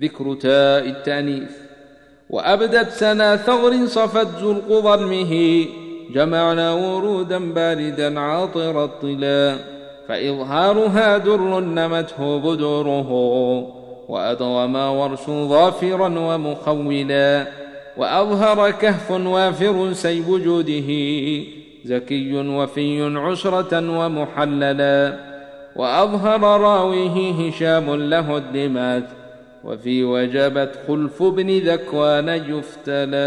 ذكر تاء التأنيث. وأبدت سنا ثغر صفت زرق ضرمه جمعنا ورودا باردا عاطر الطلا. فإظهارها در نمته بدوره. وأضغم ورش ظافرا ومخولا. وأظهر كهف وافر سيب جوده. زكي وفي عشرة ومحللا. وأظهر راويه هشام له الدمات. وفي وجبت خلف بن ذكوان يفتلى